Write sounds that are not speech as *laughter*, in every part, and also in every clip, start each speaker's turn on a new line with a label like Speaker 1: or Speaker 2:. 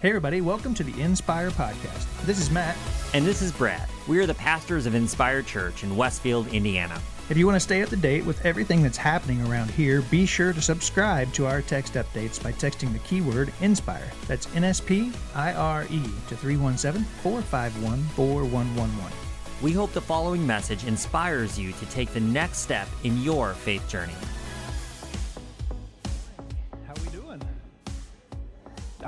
Speaker 1: Hey, everybody, welcome to the Inspire Podcast. This is Matt.
Speaker 2: And this is Brad. We are the pastors of Inspire Church in Westfield, Indiana.
Speaker 1: If you want to stay up to date with everything that's happening around here, be sure to subscribe to our text updates by texting the keyword INSPIRE. That's N S P I R E to 317 451 4111.
Speaker 2: We hope the following message inspires you to take the next step in your faith journey.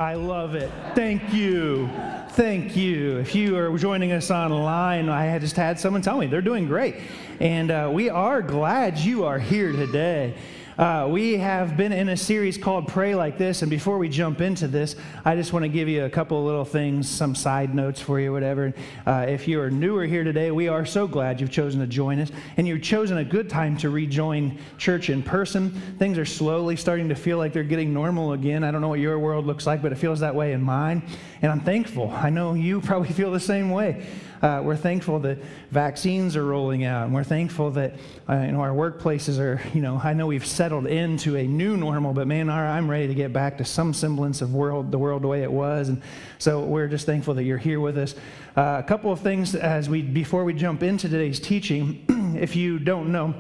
Speaker 3: I love it. Thank you. Thank you. If you are joining us online, I just had someone tell me they're doing great. And uh, we are glad you are here today. Uh, we have been in a series called Pray Like This. And before we jump into this, I just want to give you a couple little things, some side notes for you, whatever. Uh, if you are newer here today, we are so glad you've chosen to join us. And you've chosen a good time to rejoin church in person. Things are slowly starting to feel like they're getting normal again. I don't know what your world looks like, but it feels that way in mine. And I'm thankful. I know you probably *laughs* feel the same way. Uh, we're thankful that vaccines are rolling out, and we're thankful that uh, you know our workplaces are. You know, I know we've settled into a new normal, but man, I'm ready to get back to some semblance of world, the world the way it was, and so we're just thankful that you're here with us. Uh, a couple of things as we before we jump into today's teaching. *clears throat* if you don't know.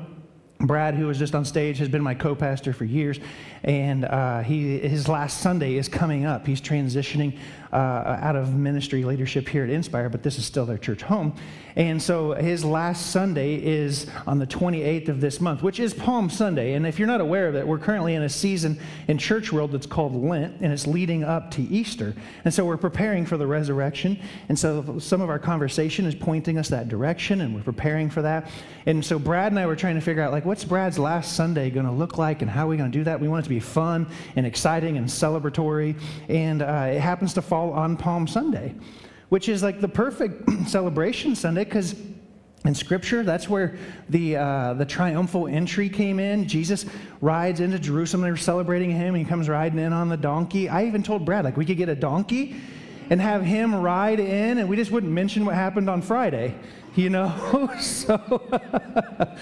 Speaker 3: Brad, who was just on stage, has been my co-pastor for years, and uh, he his last Sunday is coming up. He's transitioning uh, out of ministry leadership here at Inspire, but this is still their church home. And so his last Sunday is on the 28th of this month, which is Palm Sunday. And if you're not aware of it, we're currently in a season in church world that's called Lent, and it's leading up to Easter. And so we're preparing for the resurrection. And so some of our conversation is pointing us that direction, and we're preparing for that. And so Brad and I were trying to figure out, like, what's Brad's last Sunday going to look like, and how are we going to do that? We want it to be fun and exciting and celebratory. And uh, it happens to fall fall on Palm Sunday, which is like the perfect *clears throat* celebration Sunday because in Scripture, that's where the, uh, the triumphal entry came in. Jesus rides into Jerusalem. They're celebrating him. He comes riding in on the donkey. I even told Brad, like, we could get a donkey and have him ride in, and we just wouldn't mention what happened on Friday, you know? *laughs* so. *laughs*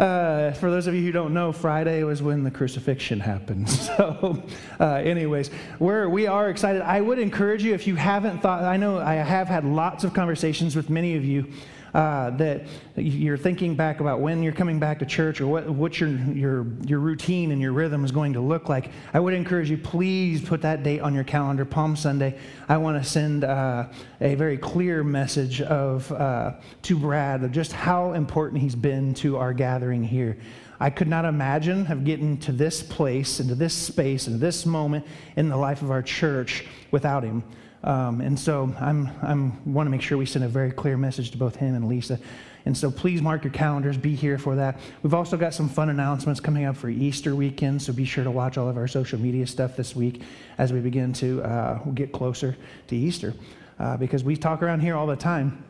Speaker 3: Uh, for those of you who don't know, Friday was when the crucifixion happened. *laughs* So, uh, anyways, we're, we are excited. I would encourage you, if you haven't thought, I know I have had lots of conversations with many of you uh, that you're thinking back about when you're coming back to church or what, what your, your, your routine and your rhythm is going to look like, I would encourage you, please put that date on your calendar, Palm Sunday. I want to send uh, a very clear message of, uh, to Brad of just how important he's been to our gathering here. I could not imagine of getting to this place, into this space, into this moment in the life of our church without him. Um, and so I'm, I'm want to make sure we send a very clear message to both him and Lisa. And so please mark your calendars, be here for that. We've also got some fun announcements coming up for Easter weekend, so be sure to watch all of our social media stuff this week as we begin to uh, get closer to Easter. Uh, because we talk around here all the time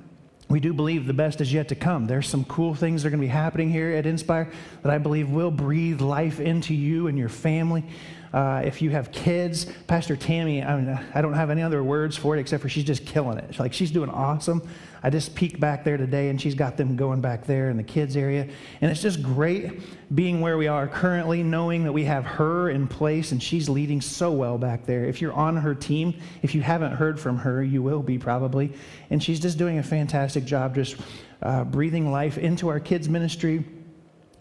Speaker 3: we do believe the best is yet to come. There's some cool things that are going to be happening here at Inspire that I believe will breathe life into you and your family. Uh, if you have kids, Pastor Tammy, I, mean, I don't have any other words for it except for she's just killing it. Like she's doing awesome. I just peeked back there today and she's got them going back there in the kids area. And it's just great being where we are currently, knowing that we have her in place and she's leading so well back there. If you're on her team, if you haven't heard from her, you will be probably. And she's just doing a fantastic job just uh, breathing life into our kids' ministry.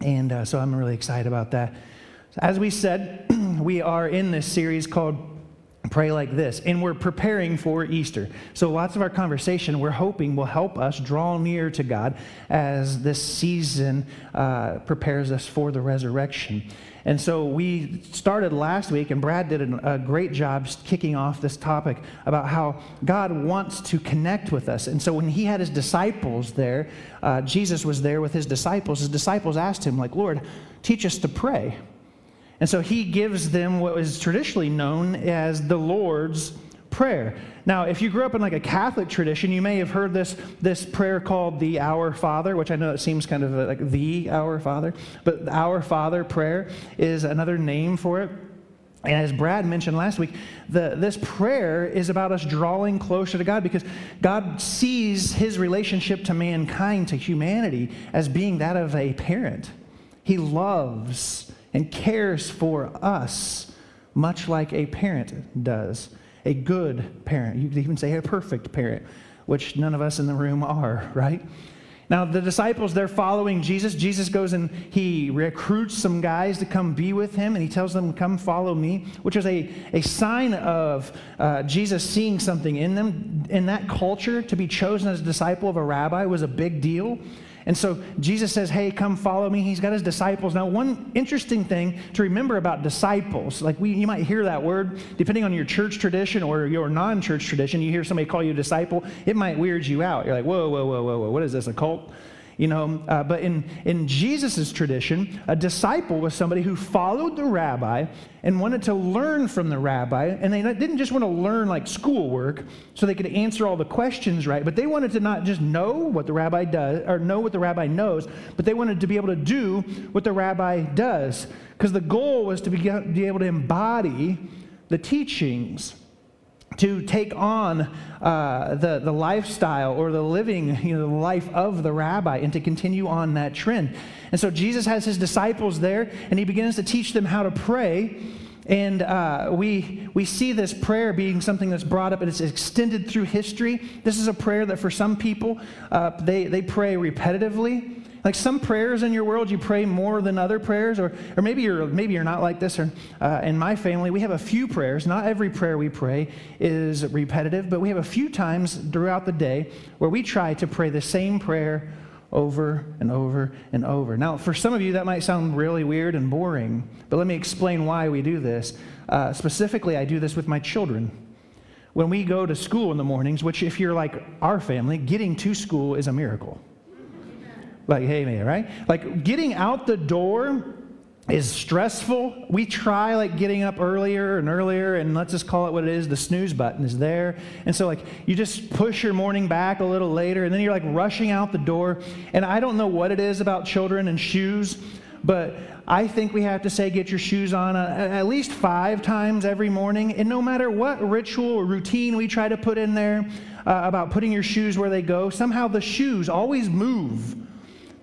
Speaker 3: And uh, so I'm really excited about that. As we said, we are in this series called Pray Like This, and we're preparing for Easter. So, lots of our conversation we're hoping will help us draw near to God as this season uh, prepares us for the resurrection. And so, we started last week, and Brad did a great job kicking off this topic about how God wants to connect with us. And so, when he had his disciples there, uh, Jesus was there with his disciples. His disciples asked him, like, Lord, teach us to pray. And so he gives them what is traditionally known as the Lord's Prayer. Now, if you grew up in like a Catholic tradition, you may have heard this, this prayer called the Our Father, which I know it seems kind of uh, like the Our Father, but Our Father prayer is another name for it. And as Brad mentioned last week, the, this prayer is about us drawing closer to God because God sees his relationship to mankind, to humanity, as being that of a parent. He loves and cares for us much like a parent does. a good parent. You could even say a perfect parent, which none of us in the room are, right? Now, the disciples, they're following Jesus. Jesus goes and he recruits some guys to come be with him, and he tells them, Come follow me, which is a, a sign of uh, Jesus seeing something in them. In that culture, to be chosen as a disciple of a rabbi was a big deal. And so Jesus says, Hey, come follow me. He's got his disciples. Now, one interesting thing to remember about disciples, like we, you might hear that word, depending on your church tradition or your non church tradition, you hear somebody call you a disciple, it might weird you out. You're like, Whoa, whoa, whoa, whoa, whoa, what is this, a cult? You know, uh, but in, in Jesus' tradition, a disciple was somebody who followed the rabbi and wanted to learn from the rabbi. And they didn't just want to learn like schoolwork so they could answer all the questions right, but they wanted to not just know what the rabbi does or know what the rabbi knows, but they wanted to be able to do what the rabbi does. Because the goal was to be, be able to embody the teachings to take on uh, the, the lifestyle or the living you know, the life of the rabbi and to continue on that trend. And so Jesus has his disciples there and he begins to teach them how to pray. And uh, we, we see this prayer being something that's brought up and it's extended through history. This is a prayer that for some people, uh, they, they pray repetitively. Like some prayers in your world, you pray more than other prayers, or, or maybe, you're, maybe you're not like this. Or, uh, in my family, we have a few prayers. Not every prayer we pray is repetitive, but we have a few times throughout the day where we try to pray the same prayer over and over and over. Now, for some of you, that might sound really weird and boring, but let me explain why we do this. Uh, specifically, I do this with my children. When we go to school in the mornings, which, if you're like our family, getting to school is a miracle. Like, hey, man, right? Like, getting out the door is stressful. We try like getting up earlier and earlier, and let's just call it what it is. The snooze button is there. And so, like, you just push your morning back a little later, and then you're like rushing out the door. And I don't know what it is about children and shoes, but I think we have to say, get your shoes on uh, at least five times every morning. And no matter what ritual or routine we try to put in there uh, about putting your shoes where they go, somehow the shoes always move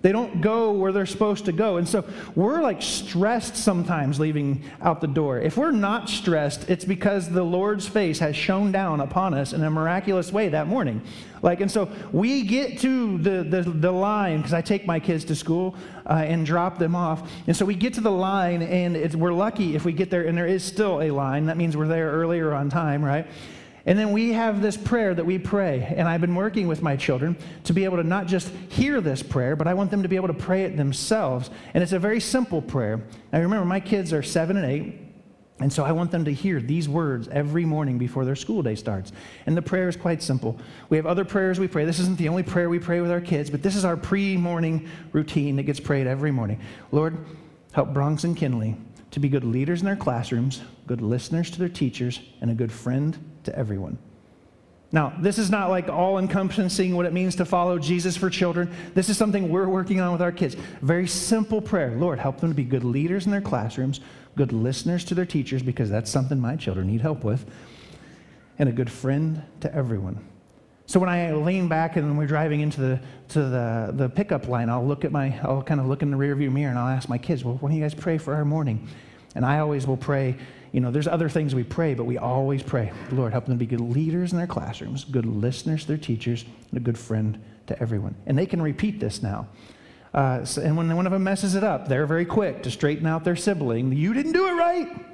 Speaker 3: they don't go where they're supposed to go. And so we're like stressed sometimes leaving out the door. If we're not stressed, it's because the Lord's face has shone down upon us in a miraculous way that morning. Like, and so we get to the, the, the line, because I take my kids to school uh, and drop them off. And so we get to the line, and we're lucky if we get there, and there is still a line. That means we're there earlier on time, right? And then we have this prayer that we pray. And I've been working with my children to be able to not just hear this prayer, but I want them to be able to pray it themselves. And it's a very simple prayer. Now remember, my kids are seven and eight. And so I want them to hear these words every morning before their school day starts. And the prayer is quite simple. We have other prayers we pray. This isn't the only prayer we pray with our kids, but this is our pre morning routine that gets prayed every morning. Lord, help Bronx and Kinley to be good leaders in their classrooms, good listeners to their teachers, and a good friend to everyone. Now, this is not like all encompassing what it means to follow Jesus for children. This is something we're working on with our kids. Very simple prayer Lord, help them to be good leaders in their classrooms, good listeners to their teachers, because that's something my children need help with, and a good friend to everyone. So when I lean back and we're driving into the to the, the pickup line, I'll look at my I'll kind of look in the rearview mirror and I'll ask my kids, well, when do you guys pray for our morning? And I always will pray, you know, there's other things we pray, but we always pray, Lord, help them to be good leaders in their classrooms, good listeners to their teachers, and a good friend to everyone. And they can repeat this now. Uh, so, and when one of them messes it up, they're very quick to straighten out their sibling. You didn't do it right.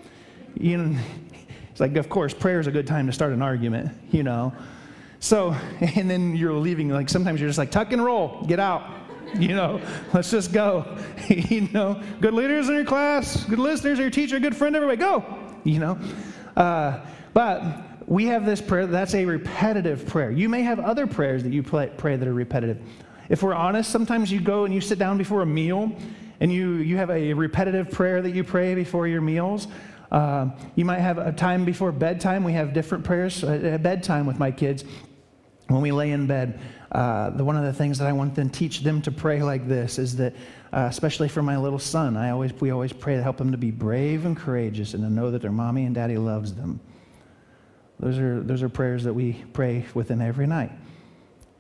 Speaker 3: You know, *laughs* it's like, of course, prayer is a good time to start an argument, you know. So, *laughs* and then you're leaving, like sometimes you're just like, tuck and roll, get out. *laughs* You know, let's just go. *laughs* you know, good leaders in your class, good listeners, your teacher, good friend, everybody, go. You know, uh, but we have this prayer that's a repetitive prayer. You may have other prayers that you pray, pray that are repetitive. If we're honest, sometimes you go and you sit down before a meal and you, you have a repetitive prayer that you pray before your meals. Uh, you might have a time before bedtime. We have different prayers at bedtime with my kids when we lay in bed, uh, the, one of the things that I want to teach them to pray like this is that, uh, especially for my little son, I always, we always pray to help them to be brave and courageous and to know that their mommy and daddy loves them. Those are, those are prayers that we pray within every night.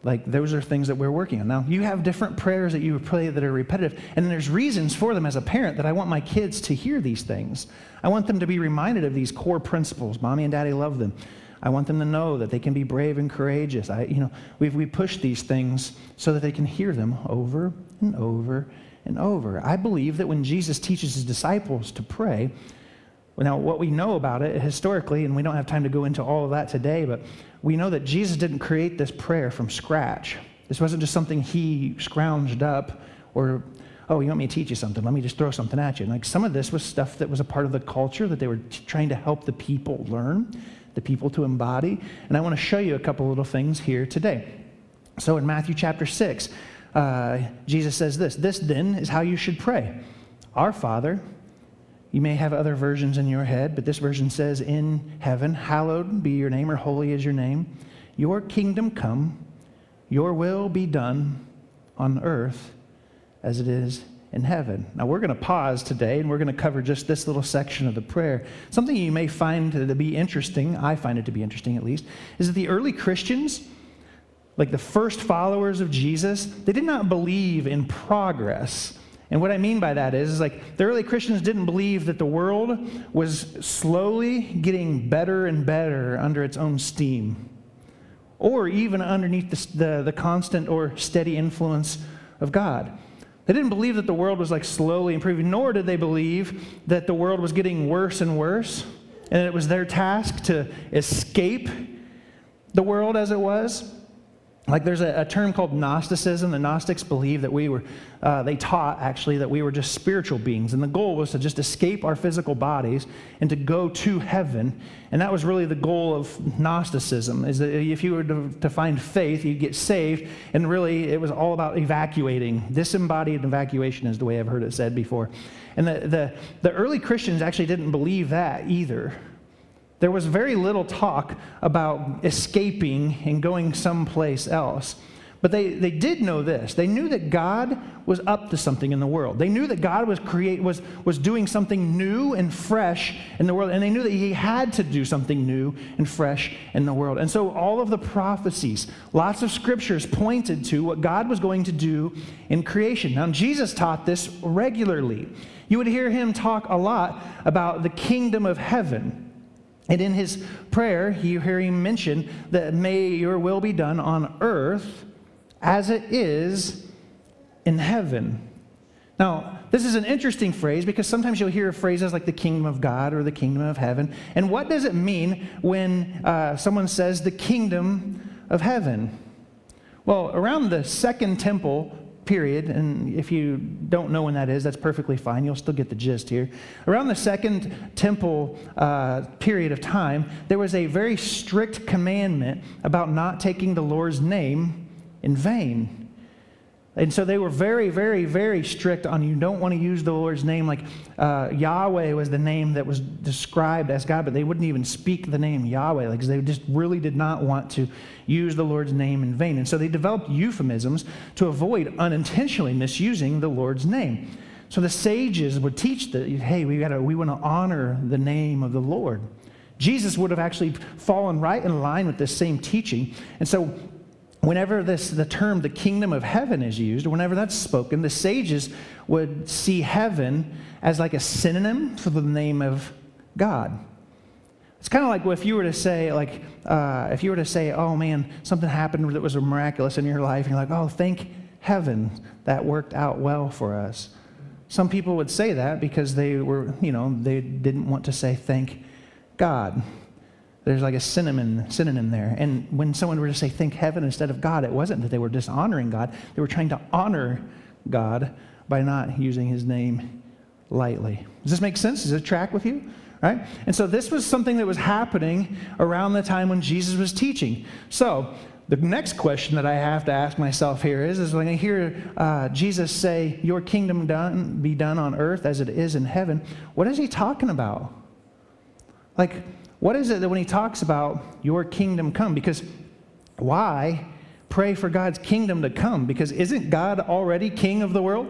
Speaker 3: Like, those are things that we're working on. Now, you have different prayers that you pray that are repetitive, and there's reasons for them as a parent that I want my kids to hear these things. I want them to be reminded of these core principles. Mommy and daddy love them. I want them to know that they can be brave and courageous. I, you know, we we push these things so that they can hear them over and over and over. I believe that when Jesus teaches his disciples to pray, now what we know about it historically, and we don't have time to go into all of that today, but we know that Jesus didn't create this prayer from scratch. This wasn't just something he scrounged up or oh, you want me to teach you something? Let me just throw something at you. And like some of this was stuff that was a part of the culture that they were t- trying to help the people learn, the people to embody. And I want to show you a couple little things here today. So in Matthew chapter 6, uh, Jesus says this This then is how you should pray Our Father, you may have other versions in your head, but this version says, In heaven, hallowed be your name, or holy is your name. Your kingdom come, your will be done on earth as it is in heaven. Now, we're going to pause today and we're going to cover just this little section of the prayer. Something you may find to be interesting, I find it to be interesting at least, is that the early Christians, like the first followers of Jesus, they did not believe in progress. And what I mean by that is, is like the early Christians didn't believe that the world was slowly getting better and better under its own steam, or even underneath the, the, the constant or steady influence of God. They didn't believe that the world was like slowly improving, nor did they believe that the world was getting worse and worse, and that it was their task to escape the world as it was. Like there's a, a, term called Gnosticism. The Gnostics believe that we were, uh, they taught actually that we were just spiritual beings. And the goal was to just escape our physical bodies and to go to heaven. And that was really the goal of Gnosticism, is that if you were to, to find faith, you'd get saved. And really, it was all about evacuating. Disembodied evacuation is the way I've heard it said before. And the, the, the early Christians actually didn't believe that either. There was very little talk about escaping and going someplace else. But they, they did know this. They knew that God was up to something in the world. They knew that God was, create, was, was doing something new and fresh in the world. And they knew that He had to do something new and fresh in the world. And so all of the prophecies, lots of scriptures pointed to what God was going to do in creation. Now, Jesus taught this regularly. You would hear Him talk a lot about the kingdom of heaven. And in his prayer, you hear him mention that may your will be done on earth as it is in heaven. Now, this is an interesting phrase because sometimes you'll hear phrases like the kingdom of God or the kingdom of heaven. And what does it mean when uh, someone says the kingdom of heaven? Well, around the second temple period, and if you don't know when that is, that's perfectly fine. You'll still get the gist here. Around the second temple uh, period of time, there was a very strict commandment about not taking the Lord's name in vain. And so they were very, very, very strict on you don't want to use the Lord's name. Like uh, Yahweh was the name that was described as God, but they wouldn't even speak the name Yahweh. Like they just really did not want to use the Lord's name in vain. And so they developed euphemisms to avoid unintentionally misusing the Lord's name. So the sages would teach that, hey, we, gotta, we want to honor the name of the Lord. Jesus would have actually fallen right in line with this same teaching. And so whenever this, the term the kingdom of heaven is used, whenever that's spoken, the sages would see heaven as like a synonym for the name of God. It's kind of like if you were to say, like, uh, if you were to say, oh man, something happened that was miraculous in your life, and you're like, oh, thank heaven that worked out well for us. Some people would say that because they were, you know, they didn't want to say thank God. There's like a synonym, synonym there. And when someone were to say, think heaven instead of God, it wasn't that they were dishonoring God. They were trying to honor God by not using his name lightly. Does this make sense? Does it track with you? Right? And so this was something that was happening around the time when Jesus was teaching. So the next question that I have to ask myself here is, is when I hear uh, Jesus say, Your kingdom done, be done on earth as it is in heaven, what is he talking about? Like, what is it that when he talks about your kingdom come? Because why pray for God's kingdom to come? Because isn't God already king of the world?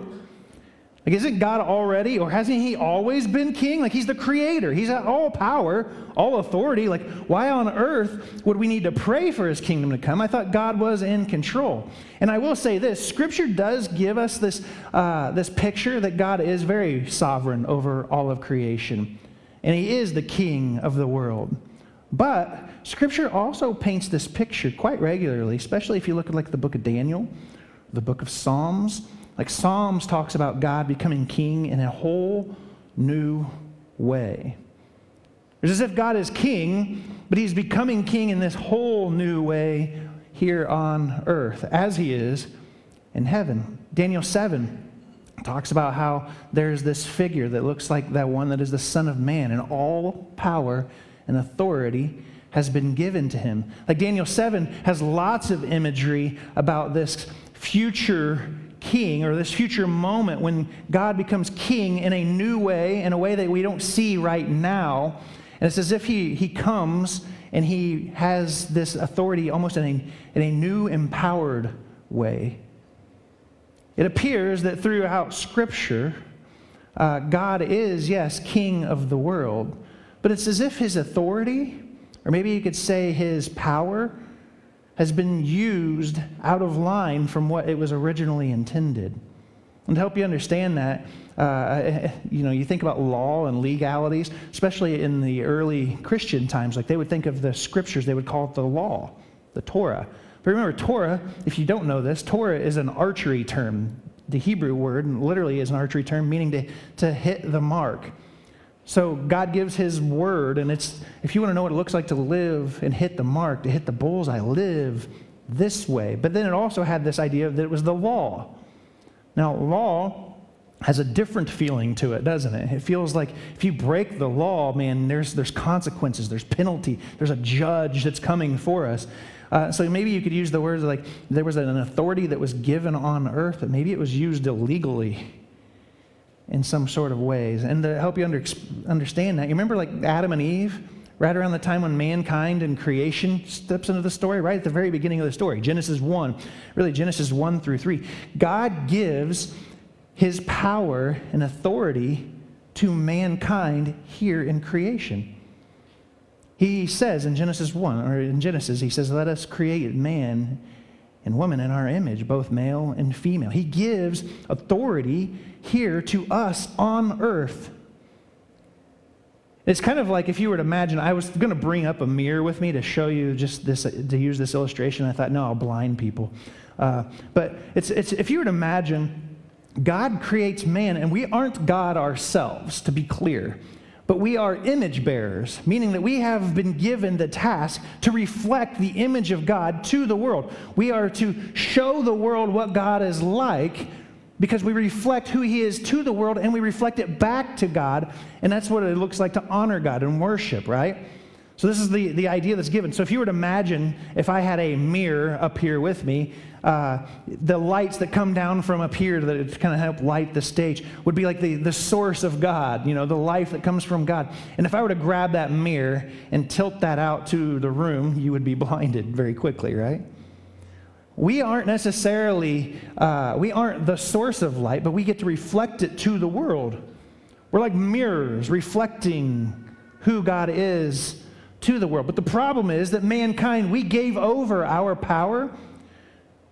Speaker 3: Like, isn't God already, or hasn't He always been king? Like, He's the creator, He's at all power, all authority. Like, why on earth would we need to pray for His kingdom to come? I thought God was in control. And I will say this Scripture does give us this, uh, this picture that God is very sovereign over all of creation and he is the king of the world. But Scripture also paints this picture quite regularly, especially if you look at like the book of Daniel, the book of Psalms. Like Psalms talks about God becoming king in a whole new way. It's as if God is king, but he's becoming king in this whole new way here on earth, as he is in heaven. Daniel 7 talks about how there's this figure that looks like that one that is the Son of Man, and all power and authority has been given to him. Like Daniel 7 has lots of imagery about this future king or this future moment when God becomes king in a new way, in a way that we don't see right now. And it's as if he, he comes and he has this authority almost in a, in a new, empowered way. It appears that throughout Scripture, uh, God is, yes, king of the world, but it's as if his authority, or maybe you could say his power, has been used out of line from what it was originally intended. And to help you understand that, uh, you know, you think about law and legalities, especially in the early Christian times, like they would think of the scriptures, they would call it the law, the Torah. But remember, Torah, if you don't know this, Torah is an archery term. The Hebrew word literally is an archery term, meaning to, to hit the mark. So God gives his word, and it's if you want to know what it looks like to live and hit the mark, to hit the bullseye, live this way. But then it also had this idea that it was the law. Now, law has a different feeling to it, doesn't it? It feels like if you break the law, man, there's, there's consequences, there's penalty, there's a judge that's coming for us. Uh, so maybe you could use the words like there was an authority that was given on earth, but maybe it was used illegally in some sort of ways. And to help you under, understand that, you remember like Adam and Eve, right around the time when mankind and creation steps into the story, right at the very beginning of the story, Genesis 1, really Genesis 1 through 3. God gives his power and authority to mankind here in creation. He says in Genesis 1, or in Genesis, he says, Let us create man and woman in our image, both male and female. He gives authority here to us on earth. It's kind of like if you were to imagine, I was going to bring up a mirror with me to show you just this, to use this illustration. I thought, no, I'll blind people. Uh, but it's, it's, if you were to imagine, God creates man, and we aren't God ourselves, to be clear but we are image bearers, meaning that we have been given the task to reflect the image of God to the world. We are to show the world what God is like because we reflect who He is to the world and we reflect it back to God. And that's what it looks like to honor God and worship, right? So, this is the, the idea that's given. So, if you were to imagine if I had a mirror up here with me, uh, the lights that come down from up here that kind of help light the stage would be like the, the source of God, you know, the life that comes from God. And if I were to grab that mirror and tilt that out to the room, you would be *laughs* blinded very quickly, right? We aren't necessarily, uh, we aren't the source of light, but we get to reflect it to the world. We're like mirrors reflecting who God is to the world. But the problem is that mankind, we gave over our power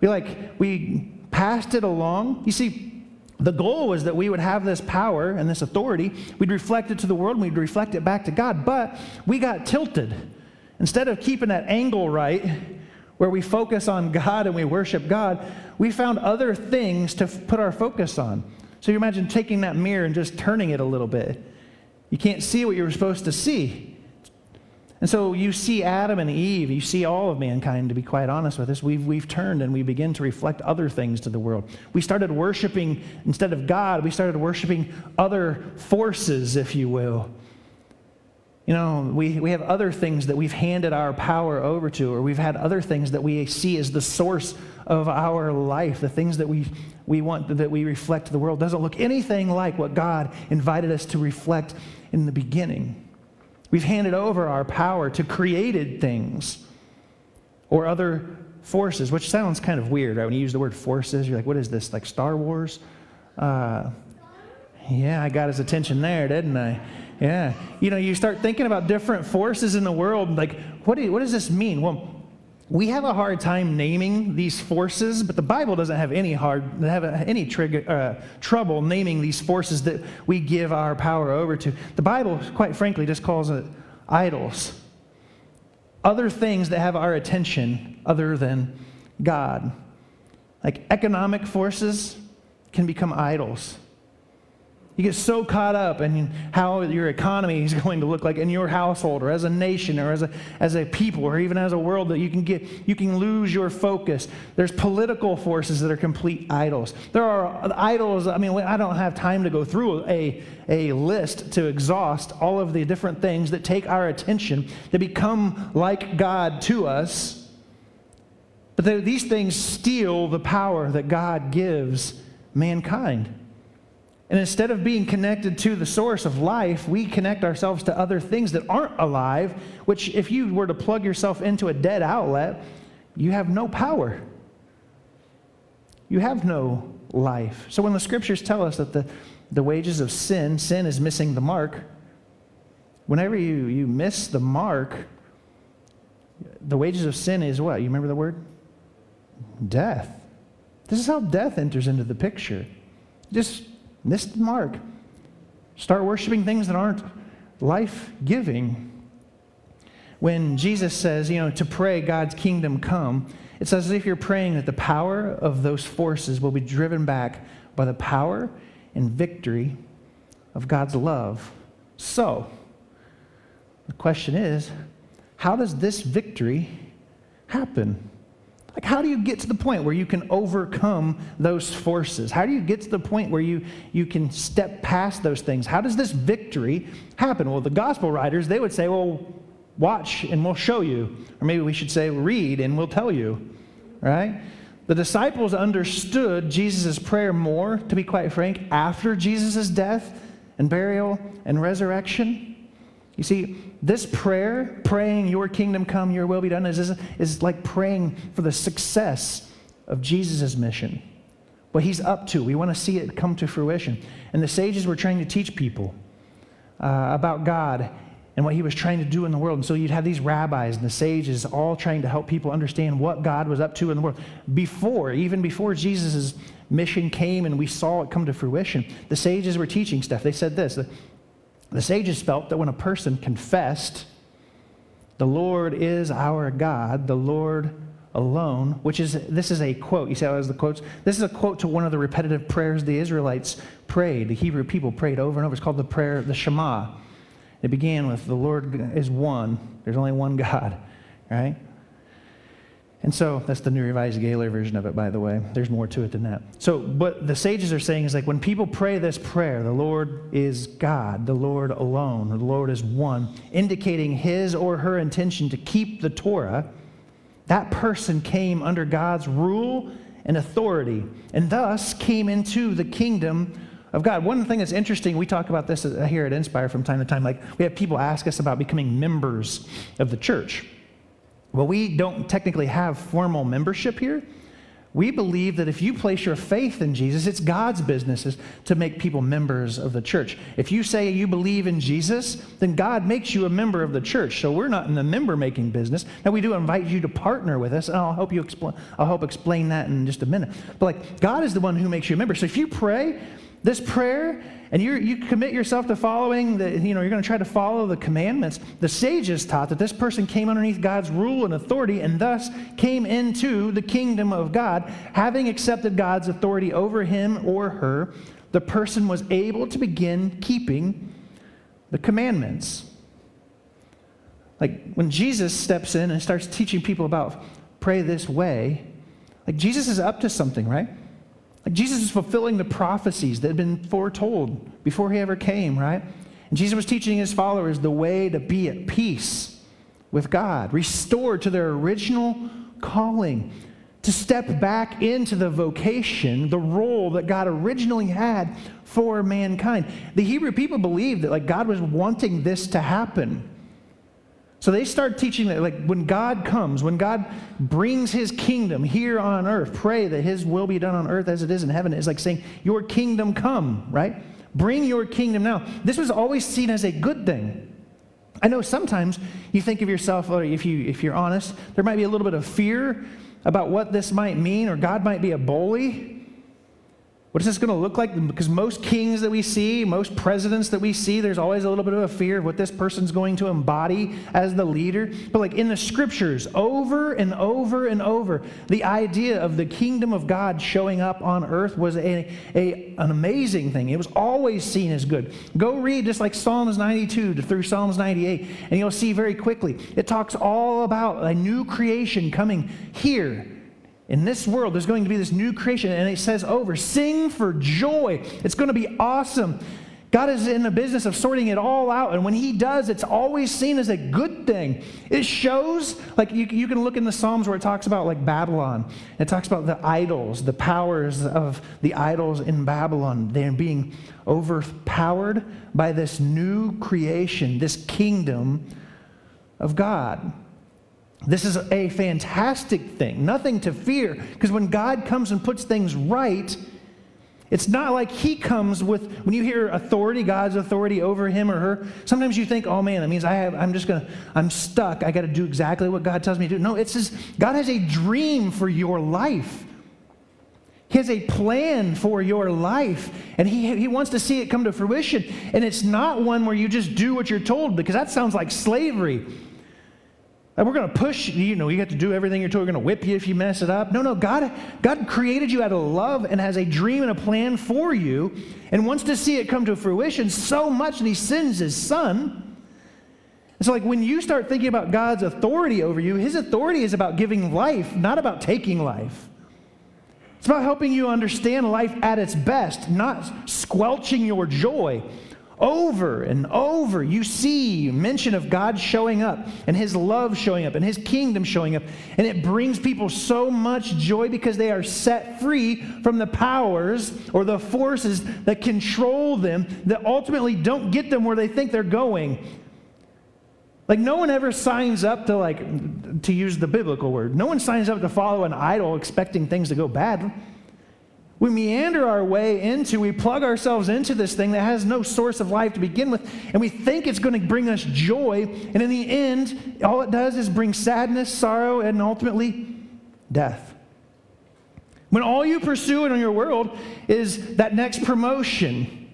Speaker 3: we like, we passed it along. You see, the goal was that we would have this power and this authority. We'd reflect it to the world and we'd reflect it back to God. But we got tilted. Instead of keeping that angle right, where we focus on God and we worship God, we found other things to f- put our focus on. So you imagine taking that mirror and just turning it a little bit. You can't see what you were supposed to see. And so you see Adam and Eve, you see all of mankind, to be quite honest with us. We've, we've turned and we begin to reflect other things to the world. We started worshiping, instead of God, we started worshiping other forces, if you will. You know, we, we have other things that we've handed our power over to, or we've had other things that we see as the source of our life, the things that we, we want that we reflect to the world. Doesn't look anything like what God invited us to reflect in the beginning. We've handed over our power to created things or other forces, which sounds kind of weird, right? When you use the word forces, you're like, what is this, like Star Wars? Uh, yeah, I got his attention there, didn't I? Yeah. You know, you start thinking about different forces in the world, like, what, do, what does this mean? Well, we have a hard time naming these forces, but the Bible doesn't have any hard have any trigger, uh, trouble naming these forces that we give our power over to. The Bible, quite frankly, just calls it idols. other things that have our attention other than God. Like economic forces can become idols. You get so caught up in how your economy is *laughs* going to look like in your household or as a nation or as a, as a people or even as a world that you can get you can lose your focus. There's political forces that are complete idols. There are idols, I mean, I don't have time to go through a, a list to exhaust all of the different things that take our attention to become like God to us. But these things steal the power that God gives mankind. And instead of being connected to the source of life, we connect ourselves to other things that aren't alive, which, if you were to plug yourself into a dead outlet, you have no power. You have no life. So when the scriptures tell us that the, the wages of sin, sin is missing the mark, whenever you, you miss the mark, the wages of sin is what? You remember the word? Death. This is how death enters into the picture. Just Missed the mark. Start worshiping things that aren't life giving. When Jesus says, you know, to pray God's kingdom come, it's as if you're praying that the power of those forces will be driven back by the power and victory of God's love. So, the question is how does this victory happen? Like, how do you get to the point where you can overcome those forces? How do you get to the point where you, you can step past those things? How does this victory happen? Well, the gospel writers, they would say, well, watch and we'll show you. Or maybe we should say, read and we'll tell you, right? The disciples understood Jesus' prayer more, to be quite frank, after Jesus' death and burial and resurrection. You see, this prayer, praying, Your kingdom come, Your will be done, is, is, like praying for the success of Jesus' mission. What He's up to. We want to see it come to fruition. And the sages were trying to teach people uh, about God and what He was trying to do in the world. And so you'd have these rabbis and the sages all trying to help people understand what God was up to in the world. Before, even before Jesus' mission came and we saw it come to fruition, the sages were teaching stuff. They said this the sages felt that when a person confessed, the Lord is our God, the Lord alone, which is, this is a quote. You see how it has the quotes? This is a quote to one of the repetitive prayers the Israelites prayed, the Hebrew people prayed over and over. It's called the prayer, the Shema. It began with, the Lord is one. There's only one God, right? And so that's the New Revised Gaylor version of it, by the way. There's more to it than that. So, what the sages are saying is like when people pray this prayer, the Lord is God, the Lord alone, the Lord is one, indicating his or her intention to keep the Torah, that person came under God's rule and authority, and thus came into the kingdom of God. One thing that's interesting, we talk about this here at Inspire from time to time. Like, we have people ask us about becoming members of the church. Well, we don't technically have formal membership here. We believe that if you place your faith in Jesus, it's God's business to make people members of the church. If you say you believe in Jesus, then God makes you a member of the church. So we're not in the member making business. Now we do invite you to partner with us, and I'll help you explain I'll help explain that in just a minute. But like God is the one who makes you a member. So if you pray this prayer and you you commit yourself to following the, you know, you're going to try to follow the commandments, the sages taught that this person came underneath God's rule and authority and thus came into the kingdom of God. Having accepted God's authority over him or her, the person was able to begin keeping the commandments. Like when Jesus steps in and starts teaching people about pray this way, like Jesus is up to something, right? Like Jesus is fulfilling the prophecies that had been foretold before he ever came, right? And Jesus was teaching his followers the way to be at peace with God, restored to their original calling, to step back into the vocation, the role that God originally had for mankind. The Hebrew people believed that like God was wanting this to happen. So they start teaching that, like, when God comes, when God brings his kingdom here on earth, pray that his will be done on earth as it is in heaven. It's like saying, Your kingdom come, right? Bring your kingdom now. This was always seen as a good thing. I know sometimes you think of yourself, or if, you, if you're honest, there might be a little bit of fear about what this might mean, or God might be a bully. What is this going to look like? Because most kings that we see, most presidents that we see, there's always a little bit of a fear of what this person's going to embody as the leader. But like in the scriptures, over and over and over, the idea of the kingdom of God showing up on earth was a, a, an amazing thing. It was always seen as good. Go read just like Psalms 92 through Psalms 98, and you'll see very quickly. It talks all about a new creation coming here in this world, there's going to be this new creation, and it says over sing for joy. It's going to be awesome. God is in the business of sorting it all out, and when He does, it's always seen as a good thing. It shows, like you, you can look in the Psalms where it talks about like Babylon. It talks about the idols, the powers of the idols in Babylon. They're being overpowered by this new creation, this kingdom of God. This is a fantastic thing, nothing to fear, because when God comes and puts things right, it's not like he comes with, when you hear authority, God's authority over him or her, sometimes you think, oh man, that means I have, I'm just gonna, I'm stuck. I gotta do exactly what God tells me to do. No, it says God has a dream for your life. He has a plan for your life, and he, he wants to see it come to fruition. And it's not one where you just do what you're told, because that sounds like slavery. We're going to push, you know, you have to do everything you're told. We're going to whip you if you mess it up. No, no, God, God created you out of love and has a dream and a plan for you and wants to see it come to fruition so much that he sends his son. It's so like when you start thinking about God's authority over you, his authority is about giving life, not about taking life. It's about helping you understand life at its best, not squelching your joy. Over and over, you see mention of God showing up and His love showing up and His kingdom showing up. And it brings people so much joy because they are set free from the powers or the forces that control them that ultimately don't get them where they think they're going. Like, no one ever signs up to, like, to use the biblical word, no one signs up to follow an idol expecting things to go bad we meander our way into, we plug ourselves into this thing that has no source of life to begin with, and we think it's going to bring us joy. And in the end, all it does is bring sadness, sorrow, and ultimately death. When all you pursue in your world is that next promotion,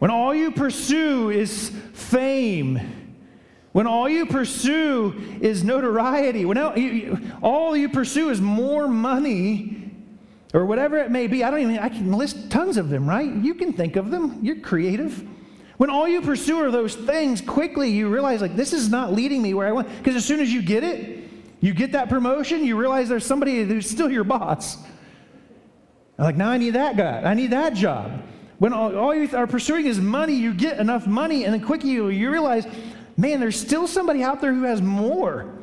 Speaker 3: when all you pursue is fame, when all you pursue is notoriety, when all you pursue is more money, or whatever it may be. I don't even, I can list tons of them, right? You can think of them. You're creative. When all you pursue are those things, quickly you realize, like, this is not leading me where I want. Because as soon as you get it, you get that promotion, you realize there's somebody who's still your boss. I'm Like, now I need that guy. I need that job. When all, all you are pursuing is money, you get enough money, and then quickly you, you realize, man, there's still somebody out there who has more.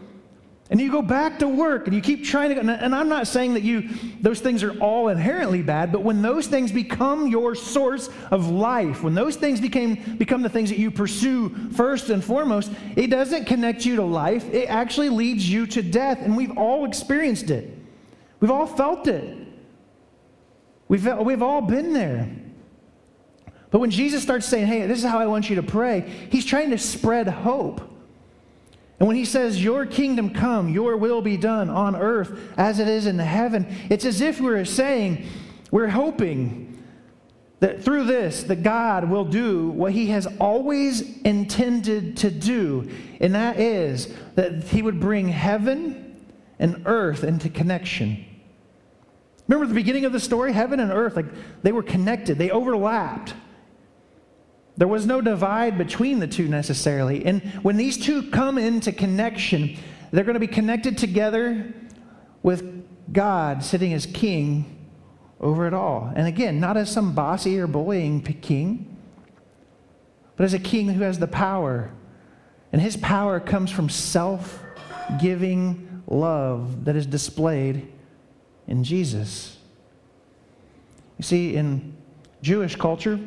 Speaker 3: And you go back to work and you keep trying to, and I'm not saying that you, those things are all inherently bad, but when those things become your source of life, when those things became, become the things that you pursue first and foremost, it doesn't connect you to life. It actually leads you to death. And we've all experienced it, we've all felt it. We've, we've all been there. But when Jesus starts saying, hey, this is how I want you to pray, he's trying to spread hope. And when he says, Your kingdom come, your will be done on earth as it is in heaven, it's as if we're saying, We're hoping that through this, that God will do what he has always intended to do, and that is that he would bring heaven and earth into connection. Remember the beginning of the story? Heaven and earth, like they were connected, they overlapped. There was no divide between the two necessarily. And when these two come into connection, they're going to be connected together with God sitting as king over it all. And again, not as some bossy or bullying king, but as a king who has the power. And his power comes from self giving love that is displayed in Jesus. You see, in Jewish culture,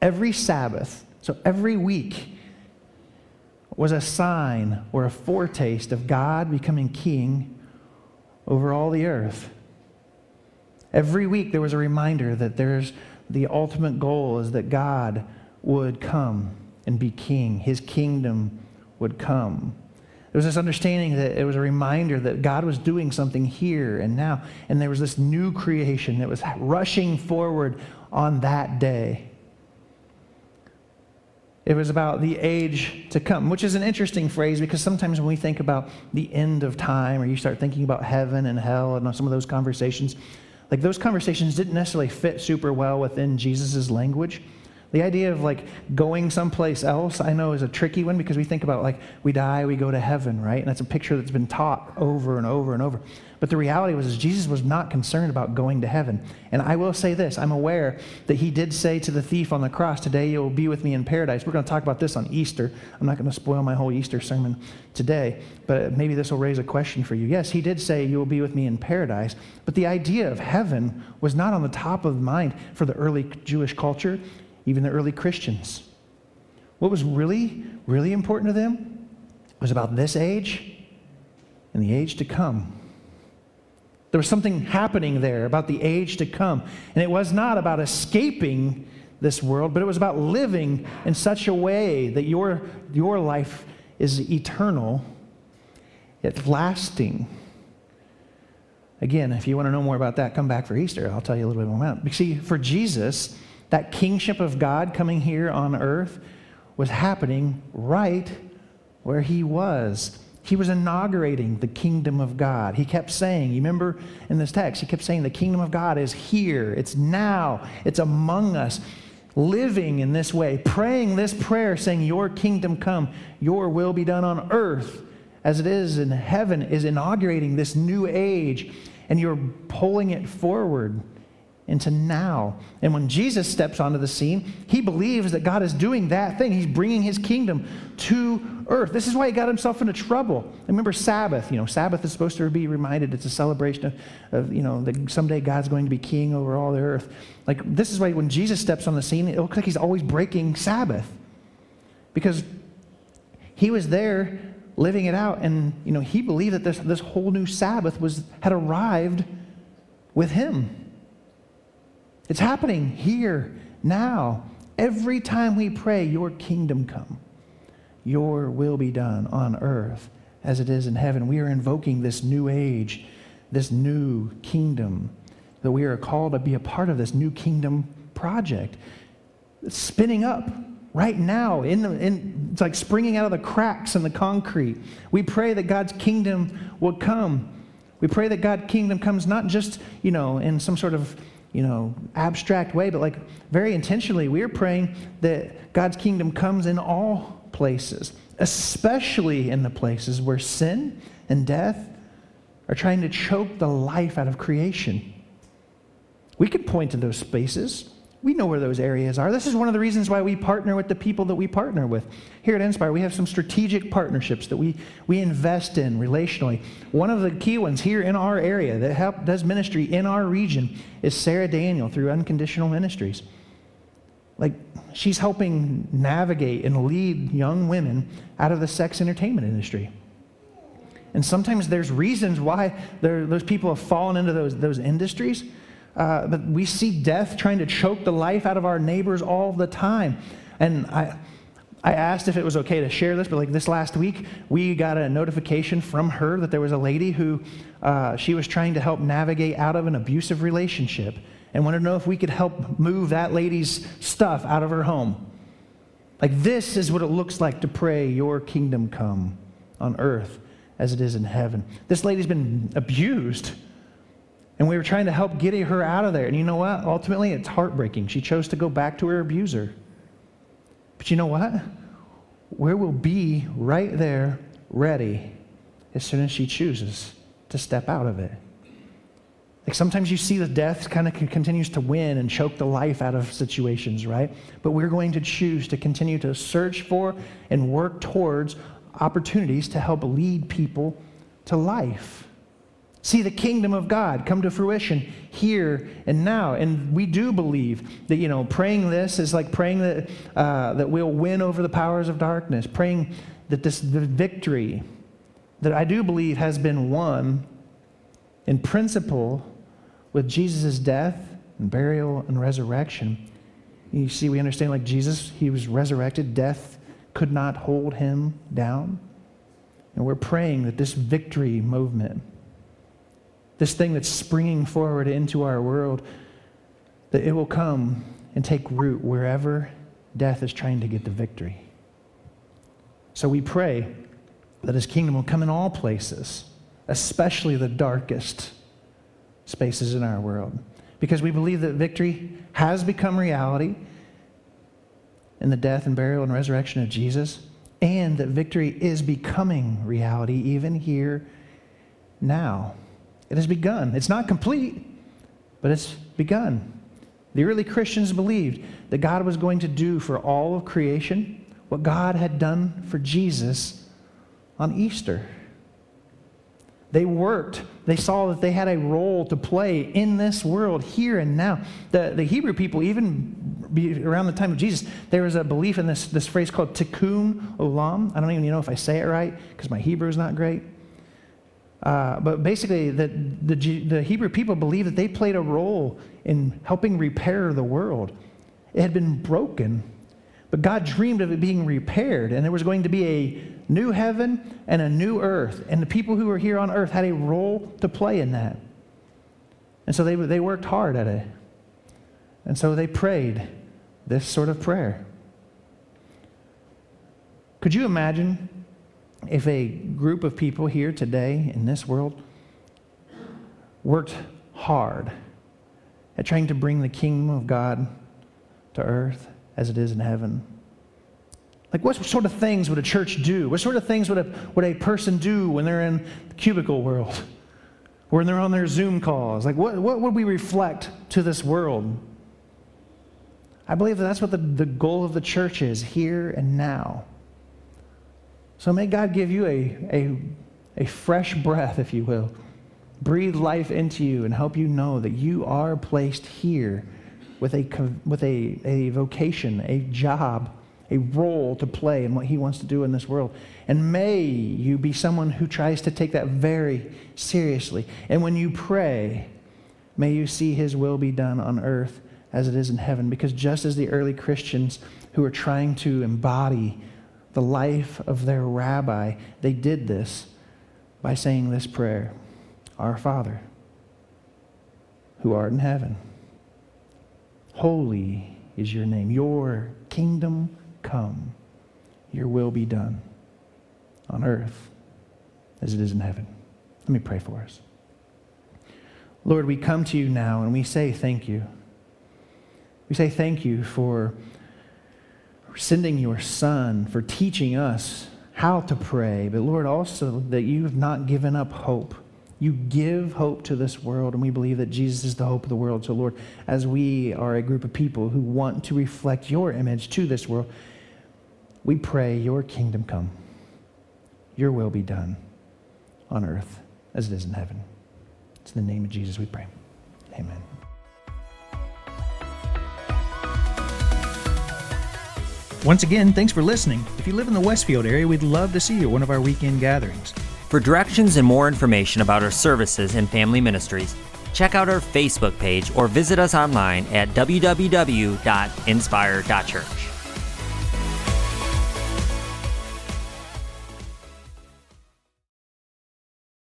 Speaker 3: every Sabbath, so every week, was a sign or a foretaste of God becoming king over all the earth. Every week there was a reminder that there's the ultimate goal is that God would come and be king. His kingdom would come. There was this understanding that it was a reminder that God was doing something here and now. And there was this new creation that was rushing forward on that day. It was about the age to come, which is an interesting phrase because sometimes when we think about the end of time or you start thinking about heaven and hell and some of those conversations, like those conversations didn't necessarily fit super well within Jesus' language. The idea of like going someplace else, I know is a tricky one because we think about like we die, we go to heaven, right? And that's a picture that's been taught over and over and over. But the reality was Jesus was not concerned about going to heaven. And I will say this, I'm aware that he did say to the thief on the cross, today you'll be with me in paradise. We're going to talk about this on Easter. I'm not going to spoil my whole Easter sermon today, but maybe this will raise a question for you. Yes, he did say you will be with me in paradise, but the idea of heaven was not on the top of mind for the early Jewish culture even the early Christians. What was really, really important to them was about this age and the age to come. There was something happening there about the age to come. And it was not about escaping this world, but it was about living in such a way that your, your life is eternal, it's lasting. Again, if you want to know more about that, come back for Easter. I'll tell you a little bit more about it. See, for Jesus, that kingship of God coming here on earth was happening right where he was. He was inaugurating the kingdom of God. He kept saying, you remember in this text, he kept saying, the kingdom of God is here, it's now, it's among us. Living in this way, praying this prayer, saying, Your kingdom come, your will be done on earth as it is in heaven, is inaugurating this new age, and you're pulling it forward into now. And when Jesus steps onto the scene, he believes that God is doing that thing. He's bringing his kingdom to earth. This is why he got himself into trouble. Remember Sabbath. You know, Sabbath is supposed to be reminded it's a celebration of, of, you know, that someday God's going to be king over all the earth. Like, this is why when Jesus steps on the scene, it looks like he's always breaking Sabbath. Because he was there living it out, and, you know, he believed that this, this whole new Sabbath was, had arrived with him. It's happening here, now. Every time we pray, Your kingdom come, Your will be done on earth as it is in heaven. We are invoking this new age, this new kingdom, that we are called to be a part of this new kingdom project. It's spinning up right now. In the, in, it's like springing out of the cracks in the concrete. We pray that God's kingdom will come. We pray that God's kingdom comes not just, you know, in some sort of you know, abstract way, but like very intentionally, we are praying that God's kingdom comes in all places, especially in the places where sin and death are trying to choke the life out of creation. We could point to those spaces. We know where those areas are. This is one of the reasons why we partner with the people that we partner with. Here at Inspire, we have some strategic partnerships that we, we invest in relationally. One of the key ones here in our area that help, does ministry in our region is Sarah Daniel through Unconditional Ministries. Like, she's helping navigate and lead young women out of the sex entertainment industry. And sometimes there's reasons why those people have fallen into those, those industries uh, but we see death trying to choke the life out of our neighbors all the time. And I, I asked if it was okay to share this, but like this last week, we got a notification from her that there was a lady who uh, she was trying to help navigate out of an abusive relationship and wanted to know if we could help move that lady's stuff out of her home. Like, this is what it looks like to pray, Your kingdom come on earth as it is in heaven. This lady's been abused and we were trying to help get her out of there. And you know what? Ultimately, it's heartbreaking. She chose to go back to her abuser. But you know what? We will be right there, ready, as soon as she chooses to step out of it. Like sometimes you see the death kind of continues to win and choke the life out of situations, right? But we're going to choose to continue to search for and work towards opportunities to help lead people to life. See the kingdom of God come to fruition here and now. And we do believe that, you know, praying this is like praying that, uh, that we'll win over the powers of darkness, praying that this the victory that I do believe has been won in principle with Jesus' death and burial and resurrection. You see, we understand like Jesus, he was resurrected, death could not hold him down. And we're praying that this victory movement, this thing that's springing forward into our world, that it will come and take root wherever death is trying to get the victory. So we pray that his kingdom will come in all places, especially the darkest spaces in our world, because we believe that victory has become reality in the death and burial and resurrection of Jesus, and that victory is becoming reality even here now. It has begun. It's not complete, but it's begun. The early Christians believed that God was going to do for all of creation what God had done for Jesus on Easter. They worked. They saw that they had a role to play in this world here and now. The, the Hebrew people, even around the time of Jesus, there was a belief in this, this phrase called tikkun olam. I don't even know if I say it right because my Hebrew is not great. Uh, but basically, the, the, the Hebrew people believed that they played a role in helping repair the world. It had been broken, but God dreamed of it being repaired, and there was going to be a new heaven and a new earth. And the people who were here on earth had a role to play in that. And so they, they worked hard at it. And so they prayed this sort of prayer. Could you imagine if a group of people here today in this world worked hard at trying to bring the kingdom of God to earth as it is in heaven? Like, what sort of things would a church do? What sort of things would a, would a person do when they're in the cubicle world? When they're on their Zoom calls? Like, what, what would we reflect to this world? I believe that that's what the, the goal of the church is here and now. So may God give you a, a, a fresh breath, if you will, breathe life into you and help you know that you are placed here with a, with a, a vocation, a job, a role to play in what He wants to do in this world. And may you be someone who tries to take that very seriously. And when you pray, may you see His will be done on earth as it is in heaven. Because just as the early Christians who were trying to embody the life of their rabbi, they did this by saying this prayer Our Father, who art in heaven, holy is your name. Your kingdom come, your will be done on earth as it is in heaven. Let me pray for us. Lord, we come to you now and we say thank you. We say thank you for sending your Son, for teaching us how to pray, but Lord, also that you have not given up hope. You give hope to this world, and we believe that Jesus is the hope of the world. So, Lord, as we are a group of people who want to reflect your image to this world, we pray your kingdom come, your will be done on earth as it is in heaven. It's in the name of Jesus we pray. Amen.
Speaker 1: Once again, thanks for listening. If you live in the Westfield area, we'd love to see you at one of our weekend gatherings.
Speaker 2: For directions and more information about our services and family ministries, check out our Facebook page or visit us online at www.inspire.church.